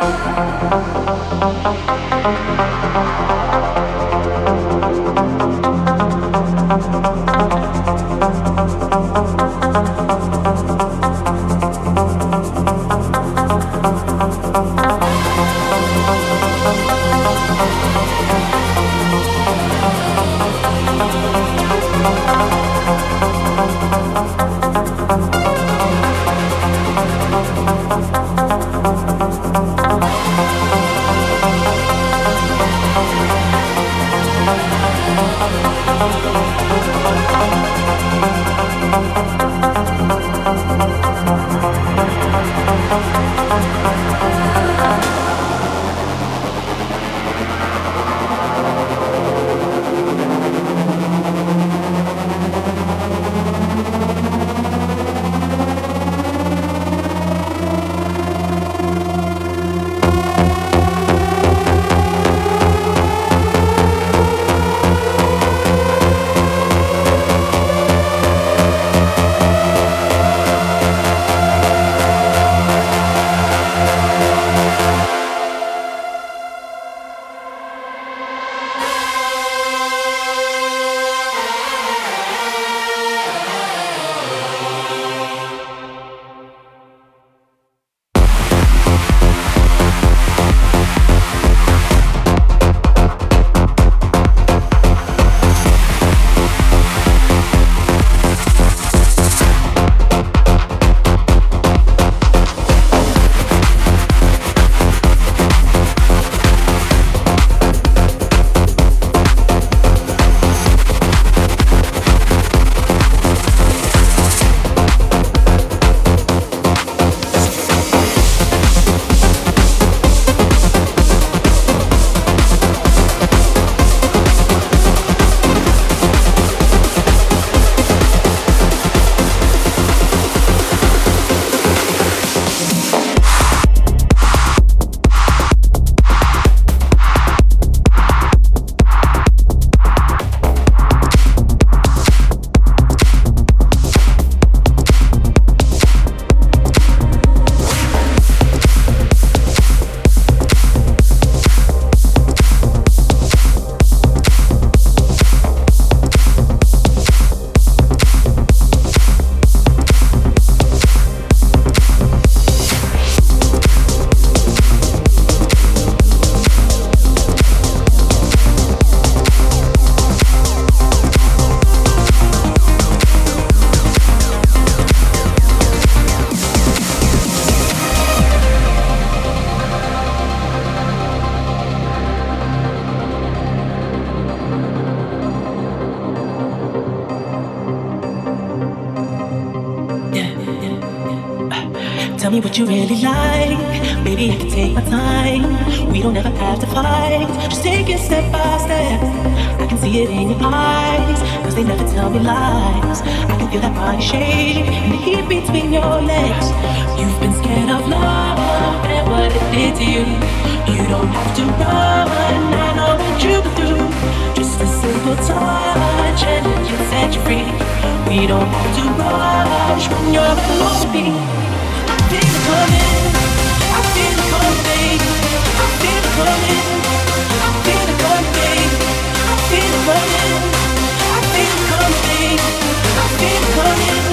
Thank you. You really like. Maybe I can take my time. We don't ever have to fight. Just take it step by step. I can see it in your eyes. Cause they never tell me lies. I can feel that body shake and the heat between your legs. You've been scared of love and what it did to you. You don't have to run. I know what you can do. Just a simple touch and it can set you free. We don't have to rush when you're alone with me coming. I feel it coming.